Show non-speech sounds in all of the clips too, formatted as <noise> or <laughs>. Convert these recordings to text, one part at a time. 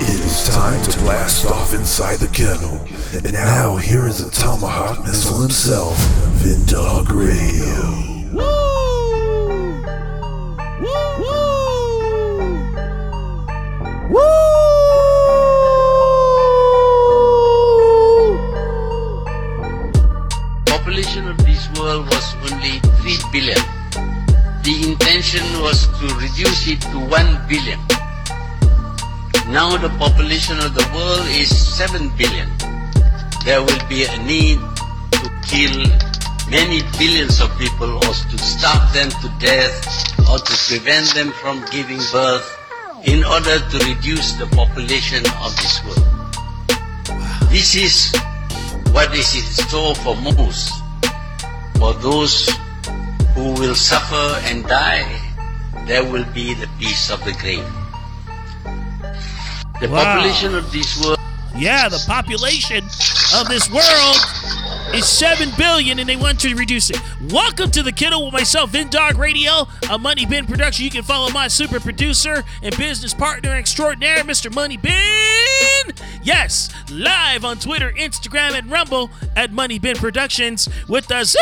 It is time to blast off inside the kennel. And now here is the Tomahawk Missile himself, Vindog population of this world was only 3 billion. The intention was to reduce it to 1 billion. Now the population of the world is 7 billion. There will be a need to kill many billions of people or to starve them to death or to prevent them from giving birth in order to reduce the population of this world. This is what is in store for most, for those who will suffer and die, there will be the peace of the grave. The Wow. population of this world Yeah, the population of this world is 7 billion and they want to reduce it. Welcome to the Kennel with myself, Vin Dog Radio, a Money Bin production. You can follow my super producer and business partner extraordinaire, Mr. Money Bin. Yes, live on Twitter, Instagram, and Rumble at Money Bin Productions with the Z.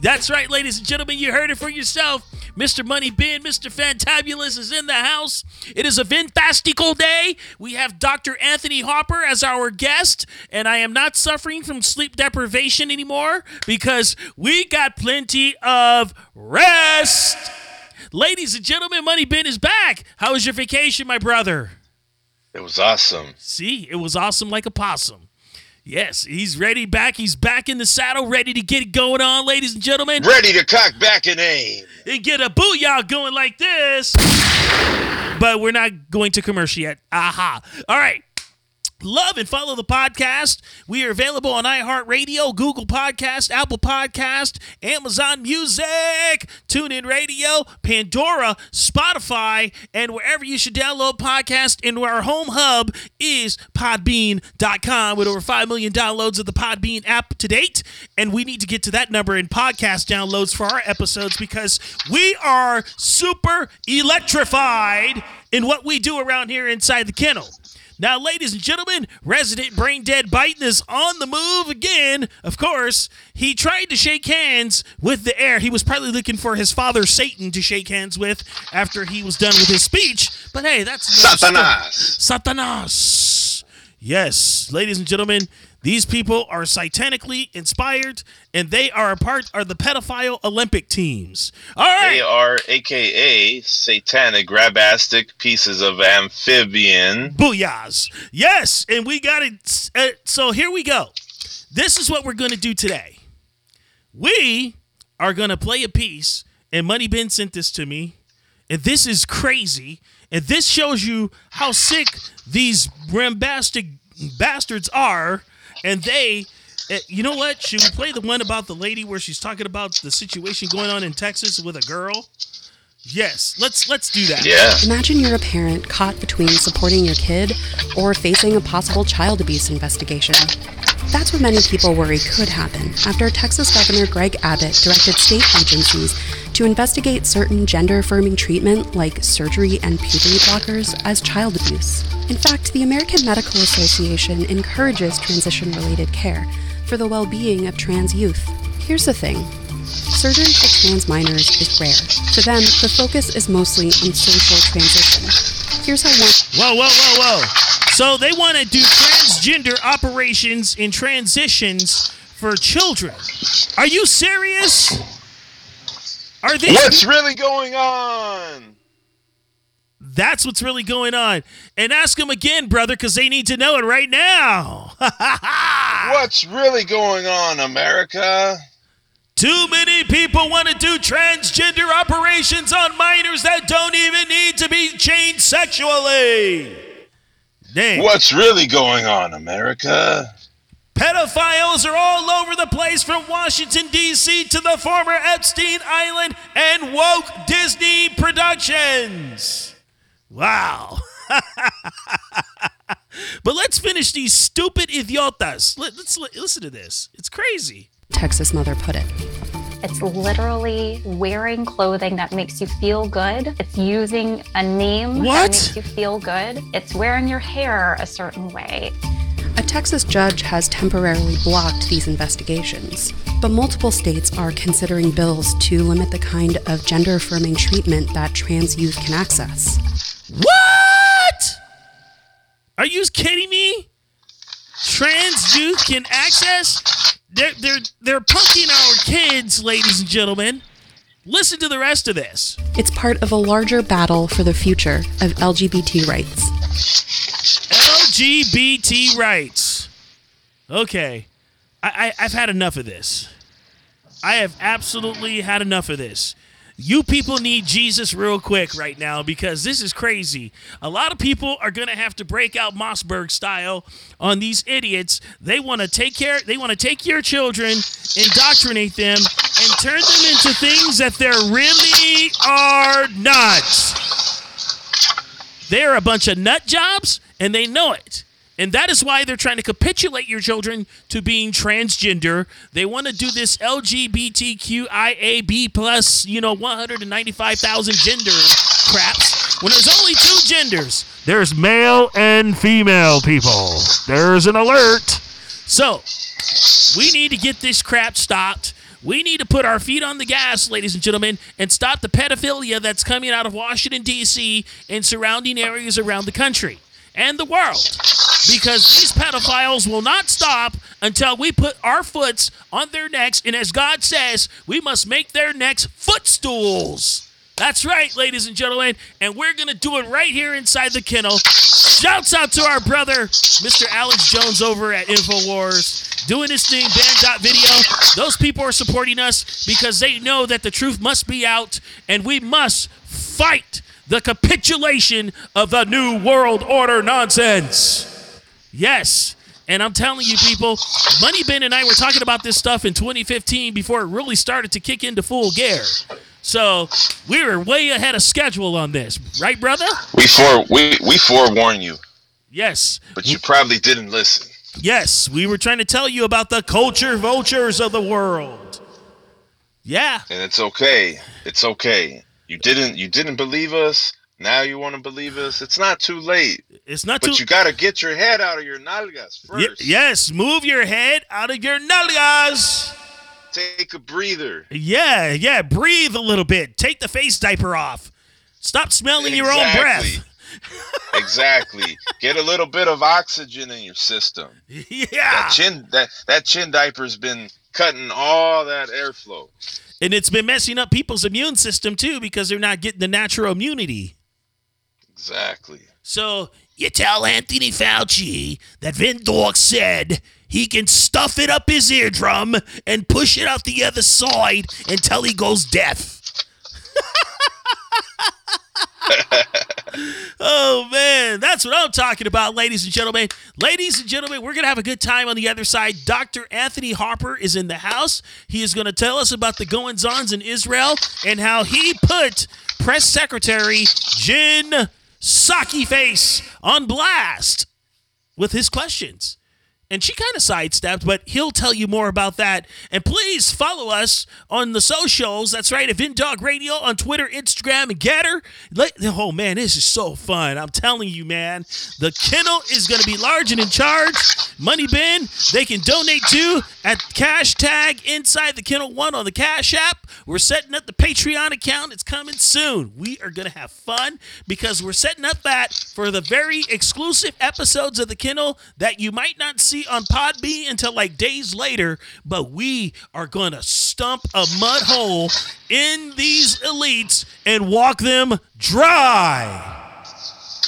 That's right, ladies and gentlemen. You heard it for yourself. Mr. Money Bin, Mr. Fantabulous is in the house. It is a fantastical day. We have Dr. Anthony Harper as our guest, and I am not suffering from sleep deprivation anymore because we got plenty of rest. Ladies and gentlemen, Money Bin is back. How was your vacation, my brother? It was awesome. See, it was awesome like a possum. Yes, he's ready back. He's back in the saddle, ready to get it going on, ladies and gentlemen. Ready to cock back and aim. and get a booyah going like this. But we're not going to commercial yet. Aha. All right. Love and follow the podcast. We are available on iHeartRadio, Google Podcast, Apple Podcast, Amazon Music, TuneIn Radio, Pandora, Spotify, and wherever you should download podcasts. And our home hub is podbean.com with over 5 million downloads of the Podbean app to date. And we need to get to that number in podcast downloads for our episodes because we are super electrified in what we do around here inside the kennel. Now, ladies and gentlemen, resident brain dead Biden is on the move again. Of course, he tried to shake hands with the air. He was probably looking for his father Satan to shake hands with after he was done with his speech. But hey, that's. Satanas. Satanas. Yes, ladies and gentlemen, these people are satanically inspired, and they are a part of the pedophile Olympic teams. All right. They are AKA satanic grabastic pieces of amphibian. Booyahs. Yes, and we got it. Uh, so here we go. This is what we're going to do today. We are going to play a piece, and Money Bin sent this to me, and this is crazy. And this shows you how sick these rambastic bastards are. And they, uh, you know what? Should we play the one about the lady where she's talking about the situation going on in Texas with a girl? Yes, let's let's do that. Yeah. Imagine you're a parent caught between supporting your kid or facing a possible child abuse investigation. That's what many people worry could happen after Texas Governor Greg Abbott directed state agencies to investigate certain gender affirming treatment like surgery and puberty blockers as child abuse. In fact, the American Medical Association encourages transition related care for the well being of trans youth. Here's the thing Surgery for trans minors is rare. For them, the focus is mostly on social transition. Here's how one Whoa, whoa, whoa, whoa. So they want to do transgender operations and transitions for children. Are you serious? Are they? What's really going on? That's what's really going on. And ask them again, brother, because they need to know it right now. <laughs> What's really going on, America? Too many people want to do transgender operations on minors that don't even need to be changed sexually. Dang. What's really going on, America? Pedophiles are all over the place from Washington, D.C. to the former Epstein Island and woke Disney Productions. Wow. <laughs> but let's finish these stupid idiotas. Let, us listen to this. It's crazy. Texas mother put it. It's literally wearing clothing that makes you feel good. It's using a name What? that makes you feel good. It's wearing your hair a certain way. A Texas judge has temporarily blocked these investigations, but multiple states are considering bills to limit the kind of gender affirming treatment that trans youth can access. What? Are you kidding me? Trans youth can access? They're they're they're punking our kids, ladies and gentlemen. Listen to the rest of this. It's part of a larger battle for the future of LGBT rights. LGBT rights. Okay. I, I, I've had enough of this. I have absolutely had enough of this. You people need Jesus real quick right now because this is crazy. A lot of people are going to have to break out Mossberg style on these idiots. They want to take care they want to take your children, indoctrinate them and turn them into things that they really are not. They're a bunch of nut jobs and they know it. And that is why they're trying to capitulate your children to being transgender. They want to do this LGBTQIAB plus, you know, 195,000 gender craps when there's only two genders. There's male and female people. There's an alert. So, we need to get this crap stopped. We need to put our feet on the gas, ladies and gentlemen, and stop the pedophilia that's coming out of Washington, D.C. and surrounding areas around the country and the world. Because these pedophiles will not stop until we put our foots on their necks. And as God says, we must make their necks footstools. That's right, ladies and gentlemen. And we're going to do it right here inside the kennel. Shouts out to our brother, Mr. Alex Jones over at InfoWars, doing his thing, banned.video. Those people are supporting us because they know that the truth must be out and we must fight the capitulation of the New World Order nonsense. Yes. And I'm telling you, people, Money Bin and I were talking about this stuff in 2015 before it really started to kick into full gear. So we were way ahead of schedule on this, right, brother? We fore we we forewarn you, Yes. but you probably didn't listen. Yes, we were trying to tell you about the culture vultures of the world. Yeah. And it's okay. It's okay. You didn't you didn't believe us. Now you want to believe us. It's not too late. It's not But too But you got to get your head out of your nalgas Y- first. yes, move your head out of your nalgas. Take a breather. Yeah, yeah, breathe a little bit. Take the face diaper off. Stop smelling your own breath. <laughs> exactly. Get a little bit of oxygen in your system. <laughs> Yeah. That chin that that chin diaper's been cutting all that airflow. And it's been messing up people's immune system too because they're not getting the natural immunity. Exactly. So you tell Anthony Fauci that Vin Dog said he can stuff it up his eardrum and push it out the other side until he goes deaf. <laughs> <laughs> oh man, that's what I'm talking about, ladies and gentlemen. Ladies and gentlemen, we're gonna have a good time on the other side. Dr. Anthony Harper is in the house. He is gonna tell us about the goings-ons in Israel and how he put Press Secretary Jen Psaki Face on blast with his questions. And she kind of sidestepped, but he'll tell you more about that. And please follow us on the socials. That's right, at Dog Radio on Twitter, Instagram, and GETTR. Let- Oh man, this is so fun. I'm telling you, man. The kennel is going to be large and in charge. Money bin, they can donate to at cash tag inside the kennel one on the Cash App. We're setting up the Patreon account. It's coming soon. We are going to have fun because we're setting up that for the very exclusive episodes of the kennel that you might not see on Podbean until like days later. But we are going to stump a mud hole in these elites and walk them dry.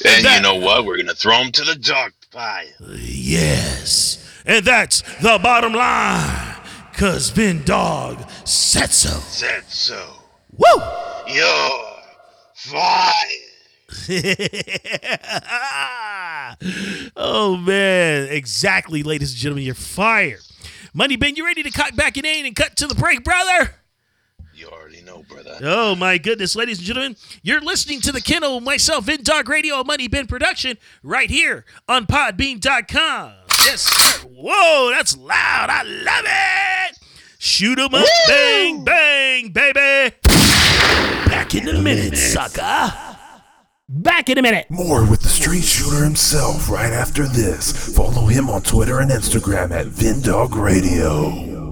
And that- you know what? We're gonna throw them to the dog pile. Yes. And that's the bottom line. Cause Vin Dog said so. Said so. Woo! You're fired. <laughs> oh man, exactly, ladies and gentlemen, you're fired. Money Bin, you ready to cut back in and cut to the break, brother? You already know, brother. Oh my goodness, ladies and gentlemen, you're listening to the Kennel, myself, Vin Dog Radio, Money Bin production, right here on Podbean.com. Yes, sir. Whoa, that's loud. I love it. Shoot 'em up, bang, bang, baby. Back in a minute, sucker. Back in a minute. More with the street shooter himself right after this. Follow him on Twitter and Instagram at Vindog Radio.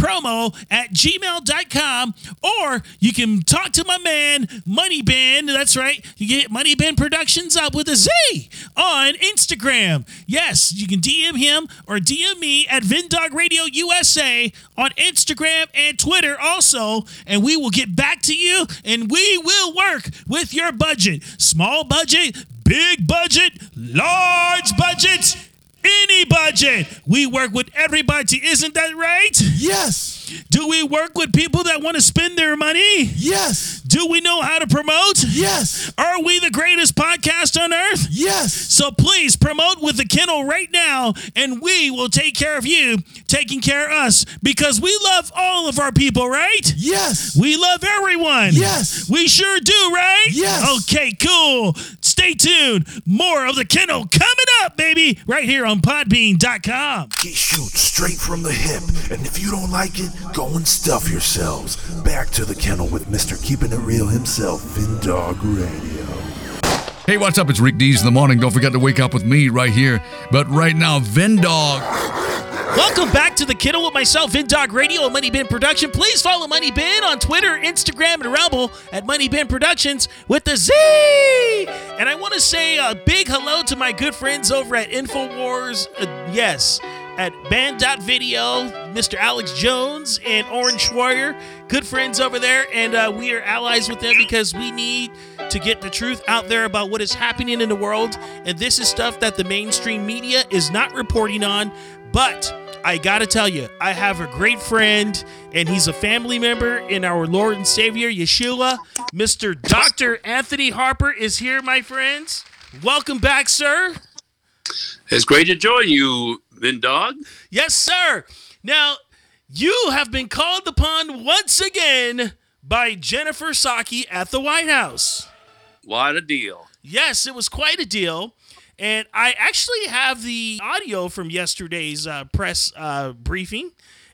promo at gmail.com. Or you can talk to my man, Money Bin. That's right. You get Money Bin Productions up with a Z on Instagram. Yes, you can DM him or DM me at Vindog Radio USA on Instagram and Twitter also. And we will get back to you and we will work with your budget. Small budget, big budget, large budgets. Any budget. We work with everybody. Isn't that right? Yes. Do we work with people that want to spend their money? Yes. Do we know how to promote? Yes. Are we the greatest podcast on earth? Yes. So please promote with the kennel right now, and we will take care of you, taking care of us, because we love all of our people, right? Yes. We love everyone. Yes. We sure do, right? Yes. Okay, cool. Stay tuned. More of the kennel coming up, baby, right here on podbean.com. He shoots straight from the hip, and if you don't like it, go and stuff yourselves. Back to the kennel with Mr. Keeping It Real himself, Vindog Radio. Hey, what's up? It's Rick Dees in the morning. Don't forget to wake up with me right here. But right now, Vendog. Welcome back to the Kennel with myself, Vindog Radio and Money Bin Production. Please follow Money Bin on Twitter, Instagram, and Rebel at Money Bin Productions with the Z. And I want to say a big hello to my good friends over at InfoWars. Uh, yes, at Banned.video, Mr. Alex Jones and Orange Warrior. Good friends over there, and uh, we are allies with them because we need to get the truth out there about what is happening in the world. And this is stuff that the mainstream media is not reporting on. But I gotta tell you, I have a great friend, and he's a family member in our Lord and Savior, Yeshua. Mr. Dr. Anthony Harper is here, my friends. Welcome back, sir. It's great to join you, Vin Dog. Yes, sir. Now, you have been called upon once again by Jennifer Psaki at the White House. What a deal. Yes, it was quite a deal. And I actually have the audio from yesterday's uh, press uh, briefing.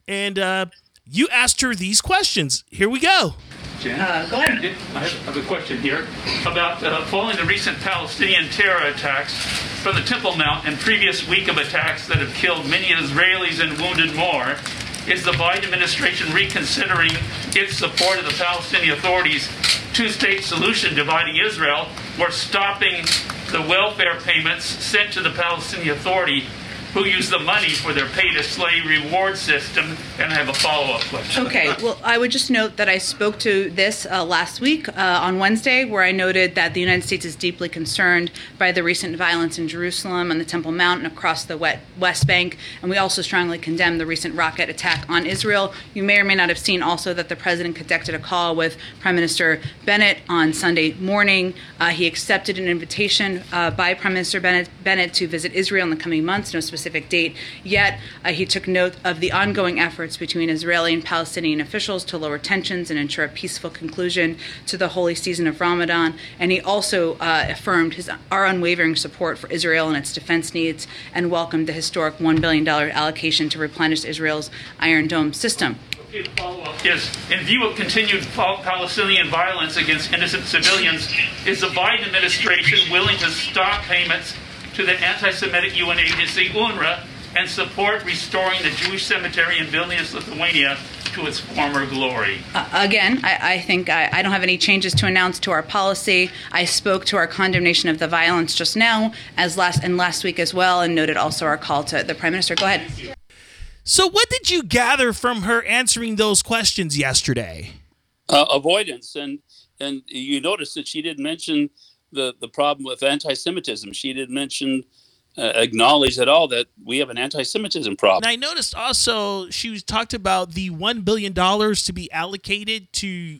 And uh, you asked her these questions. Here we go. Jen? go ahead. I have a question here about uh, following the recent Palestinian terror attacks from the Temple Mount and previous week of attacks that have killed many Israelis and wounded more. Is the Biden administration reconsidering its support of the Palestinian Authority's two state solution dividing Israel or stopping the welfare payments sent to the Palestinian Authority who use the money for their pay to slay reward system? And I have a follow up question. Okay, well, I would just note that I spoke to this uh, last week uh, on Wednesday, where I noted that the United States is deeply concerned by the recent violence in Jerusalem on the Temple Mount and across the West Bank, and we also strongly condemn the recent rocket attack on Israel. You may or may not have seen also that the president conducted a call with Prime Minister Bennett on Sunday morning. Uh, he accepted an invitation uh, by Prime Minister Bennett, Bennett to visit Israel in the coming months, no specific date yet. Uh, he took note of the ongoing efforts between Israeli and Palestinian officials to lower tensions and ensure a peaceful conclusion to the holy season of Ramadan. And he also uh, affirmed his our unwavering support for Israel and its defense needs and welcomed the historic $1 billion allocation to replenish Israel's Iron Dome system. Is, in view of continued Palestinian violence against innocent civilians, is the Biden administration willing to stop payments to the anti-Semitic UN agency UNRWA and support restoring the Jewish cemetery in Vilnius, Lithuania to its former glory. Uh, again, I, I think I, I, don't have any changes to announce to our policy. I spoke to our condemnation of the violence just now, as last and last week as well, and noted also our call to the Prime Minister. Go ahead. So, what did you gather from her answering those questions yesterday? Uh, avoidance, and and you notice that she didn't mention the the problem with anti-Semitism. She didn't mention uh, acknowledge at all that we have an anti-Semitism problem. And I noticed also she talked about the one billion dollars to be allocated to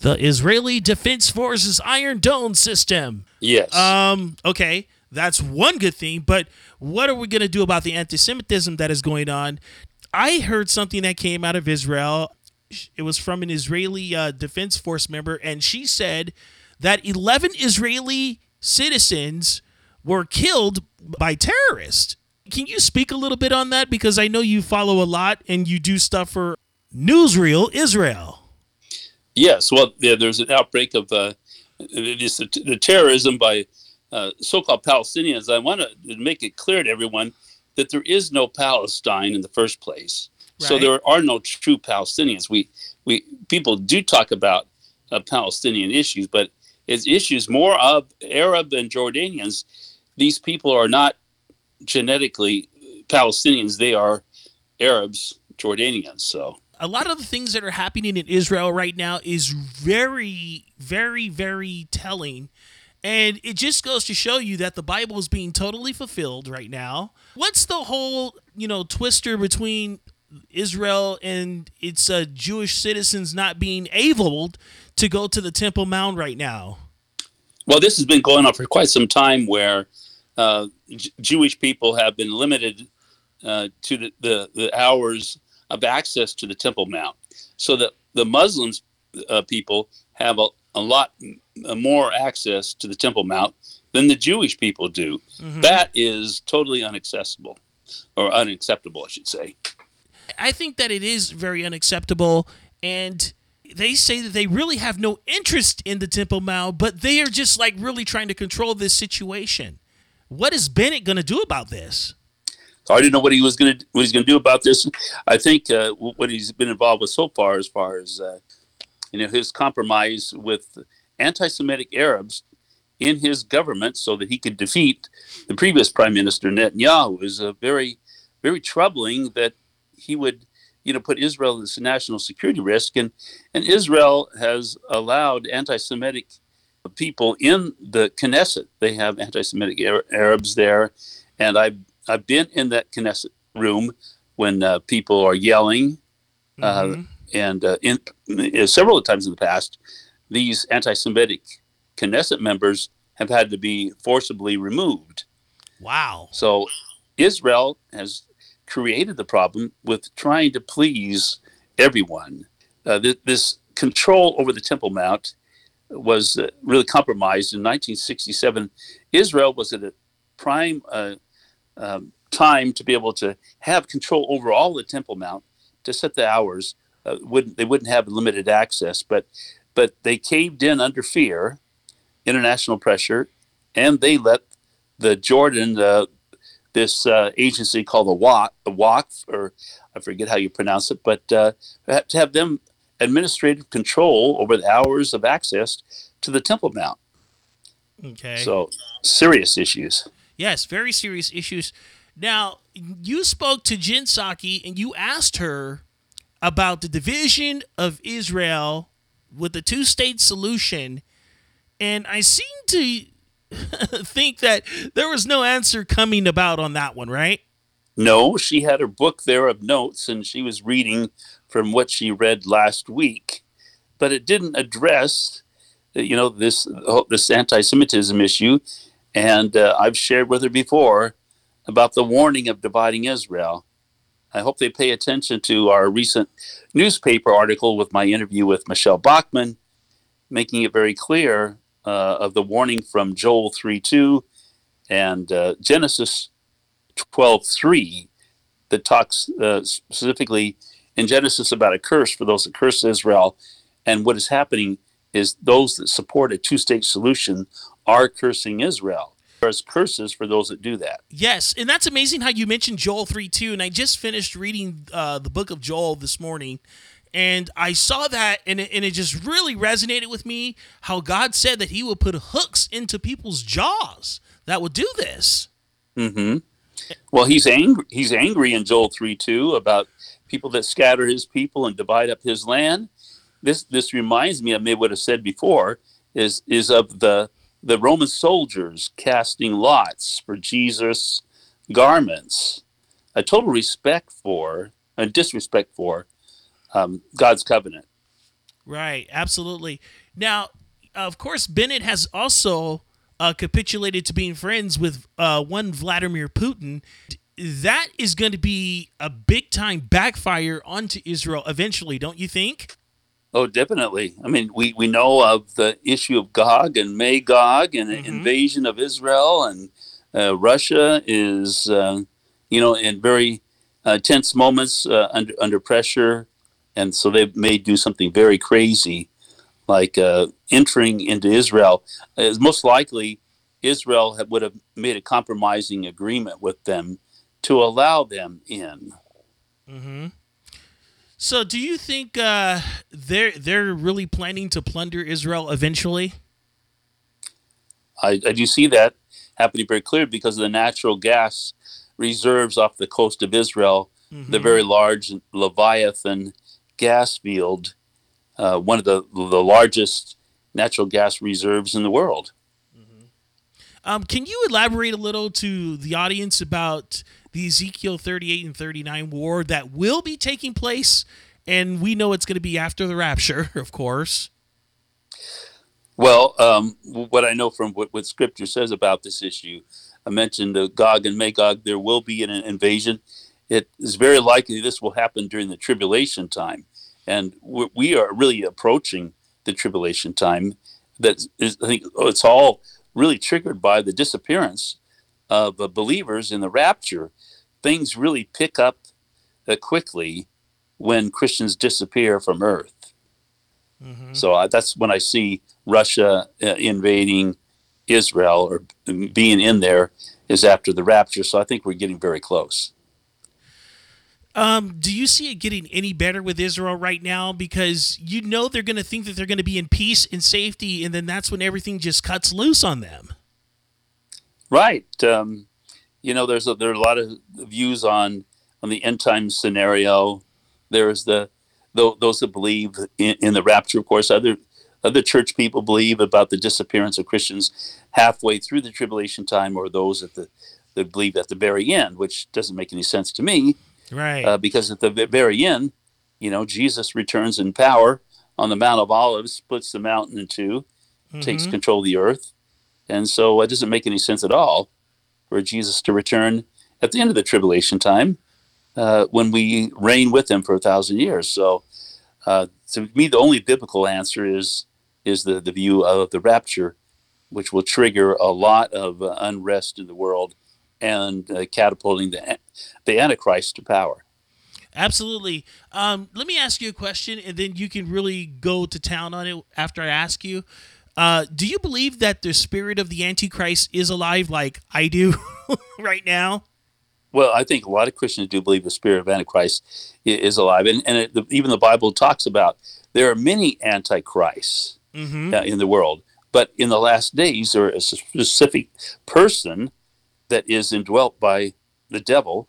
The Israeli Defense Forces Iron Dome system. Yes. Um, okay, that's one good thing, but what are we going to do about the anti Semitism that is going on? I heard something that came out of Israel. It was from an Israeli uh, Defense Force member, and she said that 11 Israeli citizens were killed by terrorists. Can you speak a little bit on that? Because I know you follow a lot and you do stuff for Newsreel Israel. Yes, well, there, there's an outbreak of uh, this, the terrorism by uh, so-called Palestinians. I want to make it clear to everyone that there is no Palestine in the first place. So there are no true Palestinians. We we people do talk about uh, Palestinian issues, but it's issues more of Arab than Jordanians. These people are not genetically Palestinians; they are Arabs, Jordanians. So a lot of the things that are happening in Israel right now is very, very, very telling. And it just goes to show you that the Bible is being totally fulfilled right now. What's the whole, you know, twister between Israel and its uh, Jewish citizens not being able to go to the Temple Mount right now? Well, this has been going on for quite some time where uh, J- Jewish people have been limited uh, to the, the, the hours of access to the Temple Mount. So that the Muslims uh, people have a, a lot uh, more access to the Temple Mount than the Jewish people do. Mhm. That is totally inaccessible, or unacceptable, I should say. I think that it is very unacceptable. And they say that they really have no interest in the Temple Mount, but they are just like really trying to control this situation. What is Bennett going to do about this? I didn't know what he was going to what he's going to do about this. I think uh, what he's been involved with so far, as far as uh, you know, his compromise with anti-Semitic Arabs in his government, so that he could defeat the previous Prime Minister Netanyahu, is a very, very troubling. That he would, you know, put Israel as a national security risk, and and Israel has allowed anti-Semitic people in the Knesset. They have anti-Semitic Arabs there, and I've I've been in that Knesset room when uh, people are yelling, uh, and uh, in, uh, several times in the past, these anti-Semitic Knesset members have had to be forcibly removed. Wow. So Israel has created the problem with trying to please everyone. Uh, th- this control over the Temple Mount was uh, really compromised in 1967. Israel was at a prime uh, um, time to be able to have control over all the Temple Mount to set the hours. Uh, wouldn't they wouldn't have limited access, but but they caved in under fear, international pressure, and they let the Jordan uh, this uh, agency called the Waqf, the Waqf, or I forget how you pronounce it, but uh, to have them administrative control over the hours of access to the Temple Mount. Okay. So serious issues. Yes, very serious issues. Now, you spoke to Jen Psaki and you asked her about the division of Israel with the two state solution. And I seem to <laughs> think that there was no answer coming about on that one, right? No, she had her book there of notes, and she was reading from what she read last week, but it didn't address, uh, you know, this this anti-Semitism issue. And uh, I've shared with her before about the warning of dividing Israel. I hope they pay attention to our recent newspaper article with my interview with Michelle Bachmann, making it very clear uh, of the warning from Joel 3:2 and uh, Genesis 12:3 that talks uh, specifically in Genesis about a curse for those that curse Israel, and what is happening is those that support a two-state solution are cursing Israel. There's curses for those that do that. Yes, and that's amazing how you mentioned Joel 3 2. And I just finished reading uh, the book of Joel this morning, and I saw that, and it, and it just really resonated with me how God said that He would put hooks into people's jaws that would do this. hmm Well, he's angry. He's angry in Joel three two about people that scatter his people and divide up his land. This this reminds me of maybe what I said before is is of the the Roman soldiers casting lots for Jesus' garments. A total respect for and disrespect for um, God's covenant. Right, absolutely. Now, of course, Bennett has also uh, capitulated to being friends with uh, one Vladimir Putin. That is going to be a big time backfire onto Israel eventually, don't you think? Oh, definitely. I mean, we, we know of the issue of Gog and Magog and Mm-hmm. the invasion of Israel, and uh, Russia is, uh, you know, in very uh, tense moments uh, under under pressure, and so they may do something very crazy, like uh, entering into Israel. It's most likely Israel had, would have made a compromising agreement with them to allow them in. Mm-hmm. So, do you think uh, they're they're really planning to plunder Israel eventually? I, I do see that happening very clear because of the natural gas reserves off the coast of Israel, the Mhm. very large Leviathan gas field, uh, one of the the largest natural gas reserves in the world. Um, can you elaborate a little to the audience about the Ezekiel 38 and 39 war that will be taking place? And we know it's going to be after the rapture, <laughs> of course. Well, um, what I know from what, what Scripture says about this issue, I mentioned uh, Gog and Magog. There will be an invasion. It is very likely this will happen during the tribulation time, and we are really approaching the tribulation time. That is, I think, oh, it's all really triggered by the disappearance of believers in the rapture. Things really pick up uh, quickly when Christians disappear from Earth. So uh, that's when I see Russia uh, invading Israel or being in there is after the rapture. So I think we're getting very close. Um, do you see it getting any better with Israel right now? Because you know they're going to think that they're going to be in peace and safety, and then that's when everything just cuts loose on them. Right. Um, you know, there's a, there are a lot of views on on the end time scenario. There's the tho- those that believe in, in the rapture. Of course, other other church people believe about the disappearance of Christians halfway through the tribulation time, or those at the that believe at the very end, which doesn't make any sense to me. Right. uh, because at the very end, you know, Jesus returns in power on the Mount of Olives, splits the mountain in 2 takes Mhm. control of the earth, and so it doesn't make any sense at all for Jesus to return at the end of the tribulation time uh, when we reign with Him for a thousand years. So, uh, to me, the only biblical answer is is the the view of the rapture, which will trigger a lot of uh, unrest in the world and uh, catapulting the the Antichrist to power. Absolutely. Um, let me ask you a question, and then you can really go to town on it after I ask you. Uh, do you believe that the spirit of the Antichrist is alive, like I do <laughs> right now? Well, I think a lot of Christians do believe the spirit of Antichrist is alive, and, and it, the, even the Bible talks about there are many antichrists Mm-hmm. uh, in the world, but in the last days there is a specific person that is indwelt by the devil,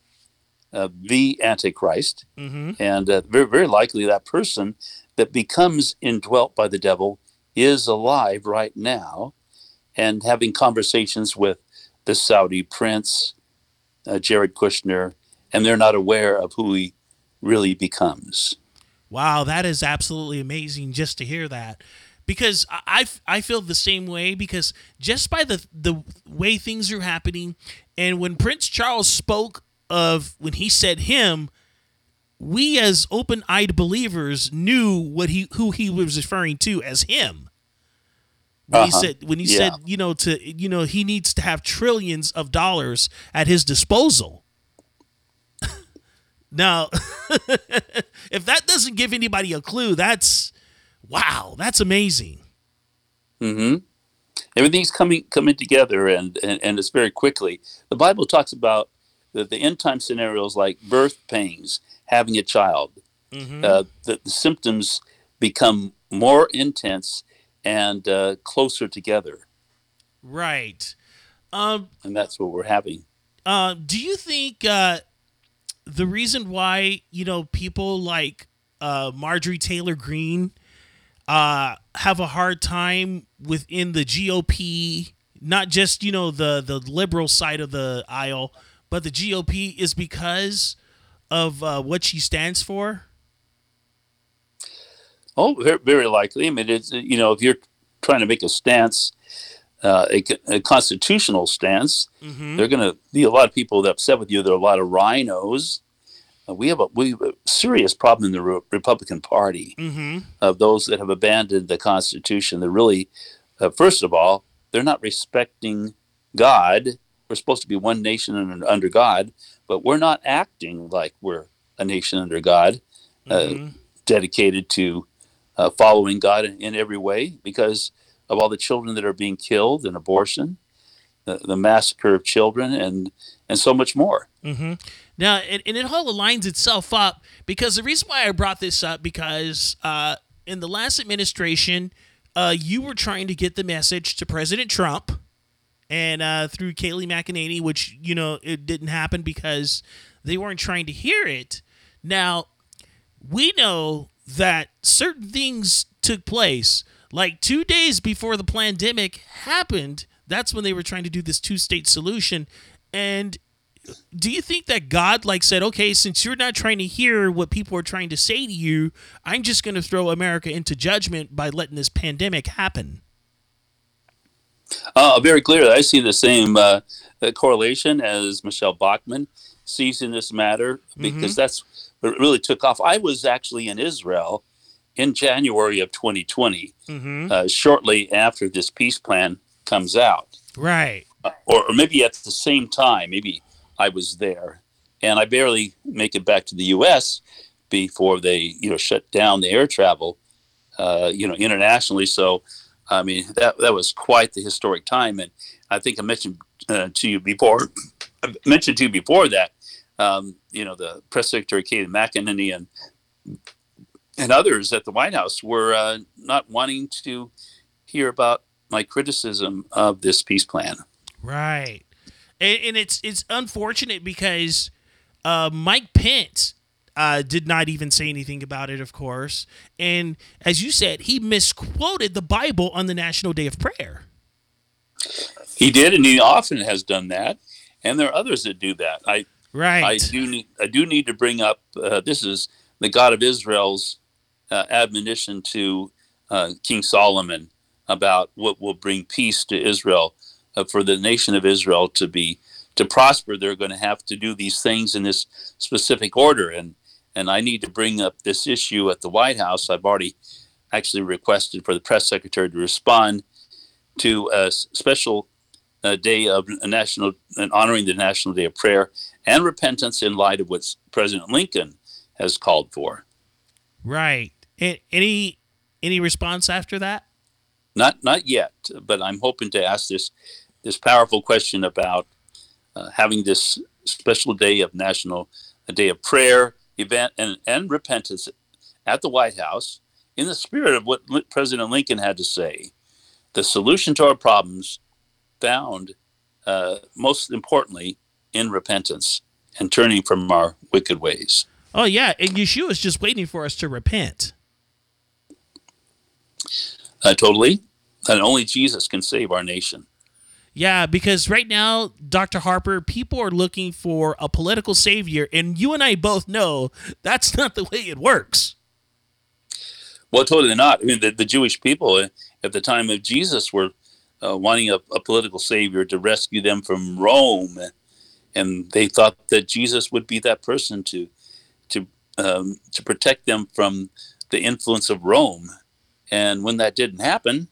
uh, the Antichrist, Mm-hmm. and uh, very very likely that person that becomes indwelt by the devil is alive right now, and having conversations with the Saudi prince, uh, Jared Kushner, and they're not aware of who he really becomes. Wow, that is absolutely amazing just to hear that. Because I, I, feel the same way because just by the the way things are happening, and when Prince Charles spoke of when he said him, we as open-eyed believers knew what he who he was referring to as him. When he Uh-huh. said when he Yeah. said you know to you know he needs to have trillions of dollars at his disposal. <laughs> now, <laughs> if that doesn't give anybody a clue, that's wow, that's amazing. hmm Everything's coming coming together, and, and and it's very quickly. The Bible talks about the, the end time scenarios like birth pains, having a child. Mhm. Uh, the, the symptoms become more intense and uh, closer together, Right. Um, and that's what we're having. uh, do you think uh, the reason why you know people like uh, Marjorie Taylor Greene uh, have a hard time within the GOP, not just you know the the liberal side of the aisle, but the GOP is because of uh, what she stands for? Oh, very, likely. I mean, it's you know, if you're trying to make a stance, uh, a, a, constitutional stance, mm-hmm. there are going to be a lot of people that upset with you. There are a lot of RINOs. Uh, we have a we have a serious problem in the Re- Republican Party mm-hmm. of those that have abandoned the Constitution. They're really, uh, first of all, they're not respecting God. We're supposed to be one nation under God, but we're not acting like we're a nation under God, uh, mm-hmm. dedicated to uh, following God in, in, every way because of all the children that are being killed and abortion, the, the massacre of children, and and so much more. Mm-hmm. Now, and, and, it all aligns itself up because the reason why I brought this up because uh, in the last administration, uh, you were trying to get the message to President Trump, and uh, through Kayleigh McEnany, which you know it didn't happen because they weren't trying to hear it. Now, we know that certain things took place. Like two days before the pandemic happened, that's when they were trying to do this two state solution. And do you think that God like said, okay, since you're not trying to hear what people are trying to say to you, I'm just going to throw America into judgment by letting this pandemic happen? Uh, very clear. I see the same uh, correlation as Michelle Bachmann sees in this matter because mm-hmm. that's what really took off. I was actually in Israel in January of 2020, mm-hmm. uh, shortly after this peace plan comes out. Right. Uh, or, or, maybe at the same time. Maybe I was there, and I barely make it back to the U.S. before they, you know, shut down the air travel, uh, you know, internationally. So, I mean, that that was quite the historic time, and I think I mentioned uh, to you before. I mentioned to you before that um, you know, the press secretary Kayleigh McEnany and and others at the White House were uh, not wanting to hear about my criticism of this peace plan. Right, and, and it's it's unfortunate because uh, Mike Pence uh, did not even say anything about it, of course, and as you said, he misquoted the Bible on the National Day of Prayer. He did, and he often has done that, and there are others that do that. I Right. I do need I do need to bring up uh, this is the God of Israel's uh, admonition to uh, King Solomon about what will bring peace to Israel uh, for the nation of Israel to be to prosper. They're going to have to do these things in this specific order, and and I need to bring up this issue at the White House. I've already actually requested for the press secretary to respond to a special uh, day of national and honoring the National Day of Prayer and repentance in light of what President Lincoln has called for. Right. Any any response after that? Not not yet, but I'm hoping to ask this this powerful question about uh, having this special day of national a day of prayer event and, and repentance at the White House in the spirit of what President Lincoln had to say. The solution to our problems found, uh, most importantly, in repentance and turning from our wicked ways. Oh yeah, and Yeshua is just waiting for us to repent. Uh, totally, and only Jesus can save our nation. Yeah, because right now, Dr. Harper, people are looking for a political savior, and you and I both know that's not the way it works. Well, totally not. I mean, the, the Jewish people at the time of Jesus were uh, wanting a, a, political savior to rescue them from Rome and they thought that Jesus would be that person to to um, to protect them from the influence of Rome. And when that didn't happen,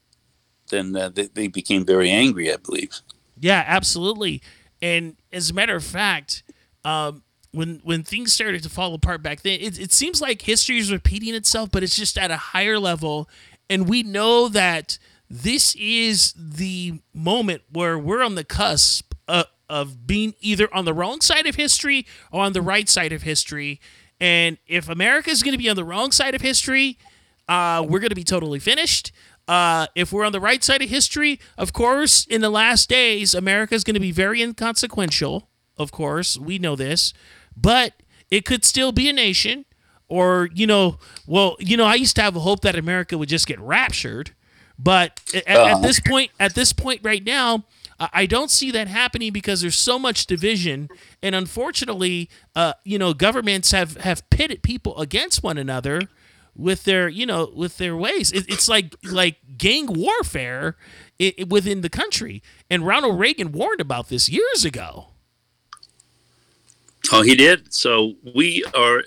then uh, they, they became very angry, I believe. Yeah, absolutely. And as a matter of fact, um, when when things started to fall apart back then, it, it seems like history is repeating itself, but it's just at a higher level. And we know that this is the moment where we're on the cusp uh, of being either on the wrong side of history or on the right side of history. And if America is going to be on the wrong side of history, uh, we're going to be totally finished. Uh, if we're on the right side of history, of course, in the last days, America is going to be very inconsequential. Of course, we know this, but it could still be a nation. Or, you know, well, you know, I used to have a hope that America would just get raptured. But at, uh-huh. at this point, at this point right now, I don't see that happening because there's so much division, and unfortunately, uh, you know, governments have have pitted people against one another, with their you know with their ways. It, it's like like gang warfare i i- within the country. And Ronald Reagan warned about this years ago. Oh, he did. So we are,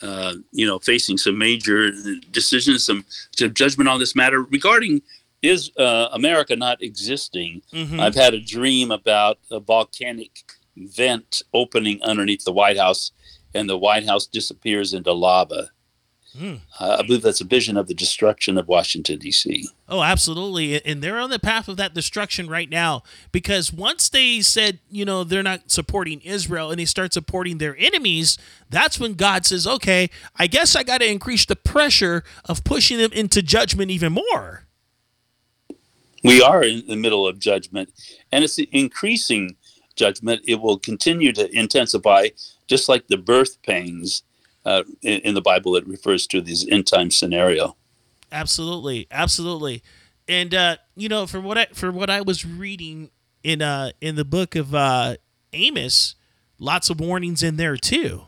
uh, you know, facing some major decisions, some, some judgment on this matter regarding is uh, America not existing. Mhm. I've had a dream about a volcanic vent opening underneath the White House, and the White House disappears into lava. Hmm. Uh, I believe that's a vision of the destruction of Washington D.C. Oh, absolutely. And they're on the path of that destruction right now because once they said, you know, they're not supporting Israel and they start supporting their enemies, that's when God says, okay, I guess I got to increase the pressure of pushing them into judgment even more. we are in the middle of judgment and it's increasing judgment it will continue to intensify just like the birth pains uh, in, in the bible it refers to this end time scenario Absolutely, absolutely. And uh, you know, for what I for what I was reading in uh in the book of uh Amos, lots of warnings in there too.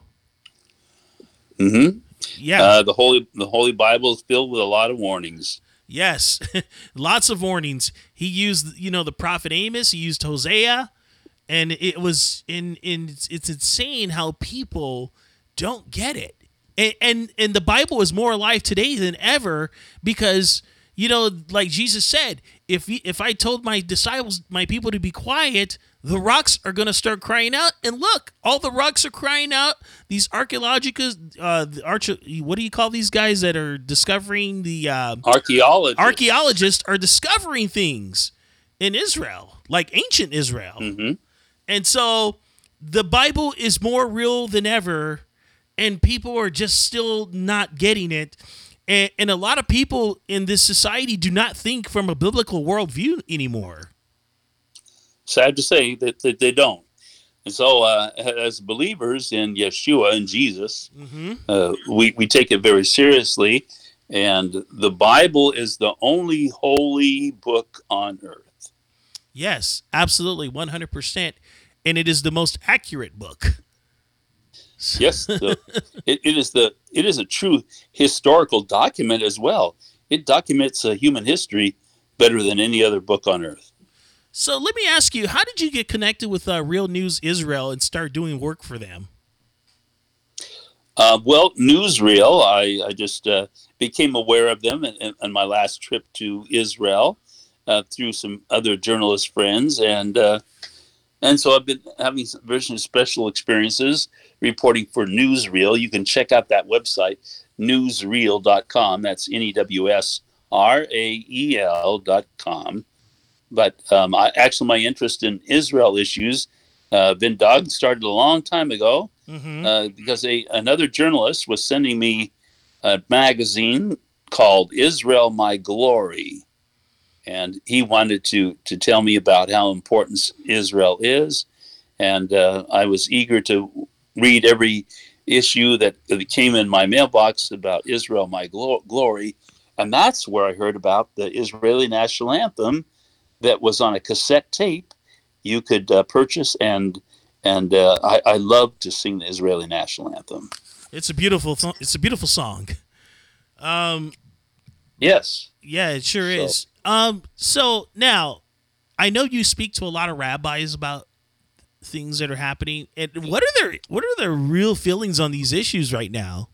hmm Yeah. uh, the holy the holy bible is filled with a lot of warnings Yes, <laughs> lots of warnings. He used, you know, the prophet Amos. He used Hosea, and it was in in it's, it's insane how people don't get it. And, and and the Bible is more alive today than ever because you know, like Jesus said, if he, if I told my disciples, my people to be quiet, the rocks are going to start crying out. And look, all the rocks are crying out. These archaeological, uh, the arch- what do you call these guys that are discovering the uh, archaeologists archaeologists are discovering things in Israel, like ancient Israel. Mhm. And so the Bible is more real than ever, and people are just still not getting it. And, and a lot of people in this society do not think from a biblical worldview anymore. sad to say that, that they don't and so uh, as believers in yeshua and jesus Mhm. uh, we, we take it very seriously and the bible is the only holy book on earth Yes, absolutely, 100%. And it is the most accurate book. <laughs> yes the, it, it is the it is a true historical document as well it documents uh, human history better than any other book on earth So let me ask you, how did you get connected with uh, Real News Israel and start doing work for them? Uh, well, NewsRael. I, I just uh, became aware of them on my last trip to Israel uh, through some other journalist friends, and uh, and so I've been having some special experiences reporting for NewsRael. You can check out that website, newsrael.com. That's n e w s r a e l dot com. But um, I, actually, my interest in Israel issues, uh, Vin Dog started a long time ago Mm-hmm. uh, because a, another journalist was sending me a magazine called Israel My Glory. And he wanted to, to tell me about how important Israel is. And uh, I was eager to read every issue that, came in my mailbox about Israel My Glo- Glory. And that's where I heard about the Israeli national anthem that was on a cassette tape you could uh, purchase and and uh, I, I love to sing the Israeli national anthem. It's a beautiful, th- it's a beautiful song. Um, Yes. yeah, it sure So- is. Um, so now, I know you speak to a lot of rabbis about things that are happening, and what are their what are their real feelings on these issues right now?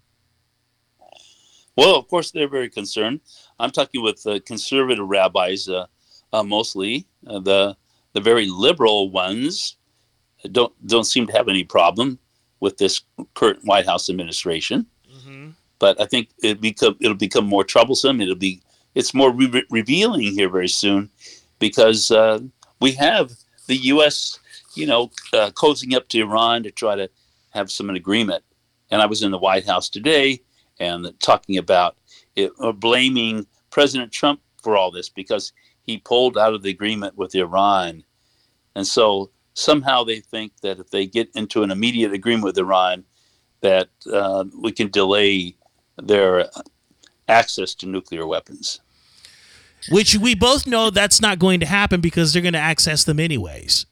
Well, of course, they're very concerned. I'm talking with uh, conservative rabbis, uh, uh, mostly uh, the the very liberal ones don't don't seem to have any problem with this current White House administration. But I think it become it'll become more troublesome. It'll be it's more re- revealing here very soon because uh, we have the U.S. you know uh, cozying up to Iran to try to have some an agreement. And I was in the White House today and talking about it, uh, blaming President Trump for all this because he pulled out of the agreement with Iran. And so somehow they think that if they get into an immediate agreement with Iran, that uh, we can delay their access to nuclear weapons. Which we both know that's not going to happen because they're going to access them anyways.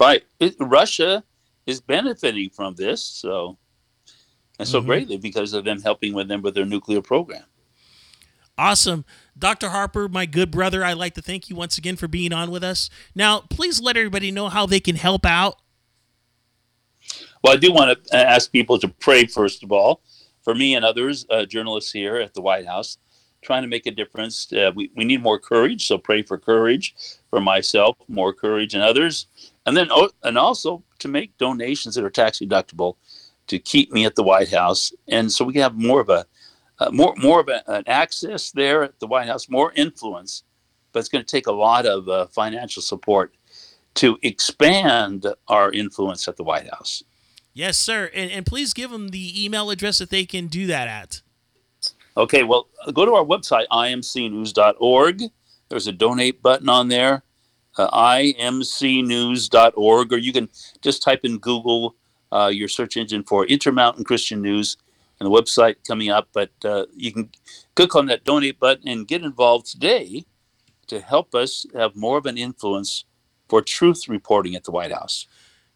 Right. It, Russia is benefiting from this. So and so Mhm. greatly because of them helping with them with their nuclear program. Awesome. Dr. Harper, my good brother, I'd like to thank you once again for being on with us. Now, please let everybody know how they can help out. Well, I do want to ask people to pray, first of all, for me and others, uh, journalists here at the White House, trying to make a difference. Uh, we, we need more courage, so pray for courage for myself, more courage and others. And then, and also to make donations that are tax deductible to keep me at the White House. And so we can have more of a, uh, more, more of a, an access there at the White House, more influence, but it's going to take a lot of uh, financial support to expand our influence at the White House. Yes, sir. And, and please give them the email address that they can do that at. Okay, well, go to our website, imcnews.org. There's a donate button on there, uh, imcnews.org, or you can just type in Google uh, your search engine for Intermountain Christian News and the website coming up. But uh, you can click on that donate button and get involved today to help us have more of an influence for truth reporting at the White House.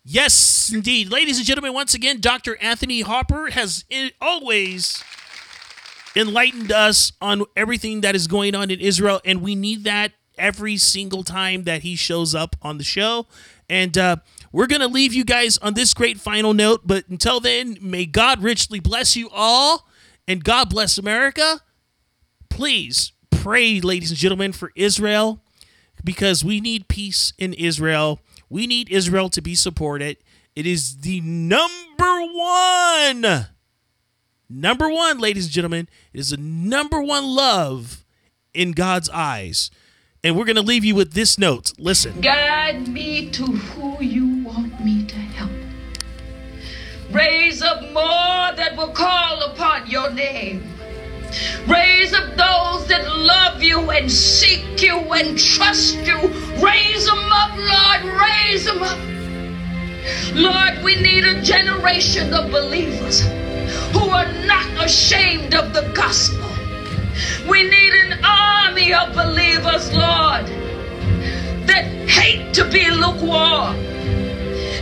Yes, indeed. Ladies and gentlemen, once again, Dr. Anthony Harper has always enlightened us on everything that is going on in Israel, and we need that every single time that he shows up on the show. And uh, we're going to leave you guys on this great final note, but until then, may God richly bless you all, and God bless America. Please pray, ladies and gentlemen, for Israel because we need peace in Israel. We need Israel to be supported. It is the number one, number one, ladies and gentlemen, it is the number one love in God's eyes. And we're going to leave you with this note. Listen. Guide me to who you want me to help. Raise up more that will call upon your name. Raise up those that love you and seek you and trust you. Raise them up, Lord. Raise them up. Lord, we need a generation of believers who are not ashamed of the gospel. We need an army of believers, Lord, that hate to be lukewarm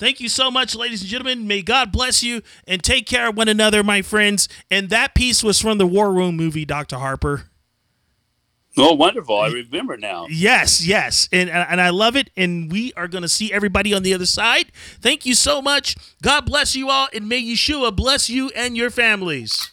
Thank you so much, ladies and gentlemen. May God bless you and take care of one another, my friends. And that piece was from the War Room movie, Dr. Harper. Oh, wonderful. I remember now. Yes, yes. And and I love it. And we are going to see everybody on the other side. Thank you so much. God bless you all. And may Yeshua bless you and your families.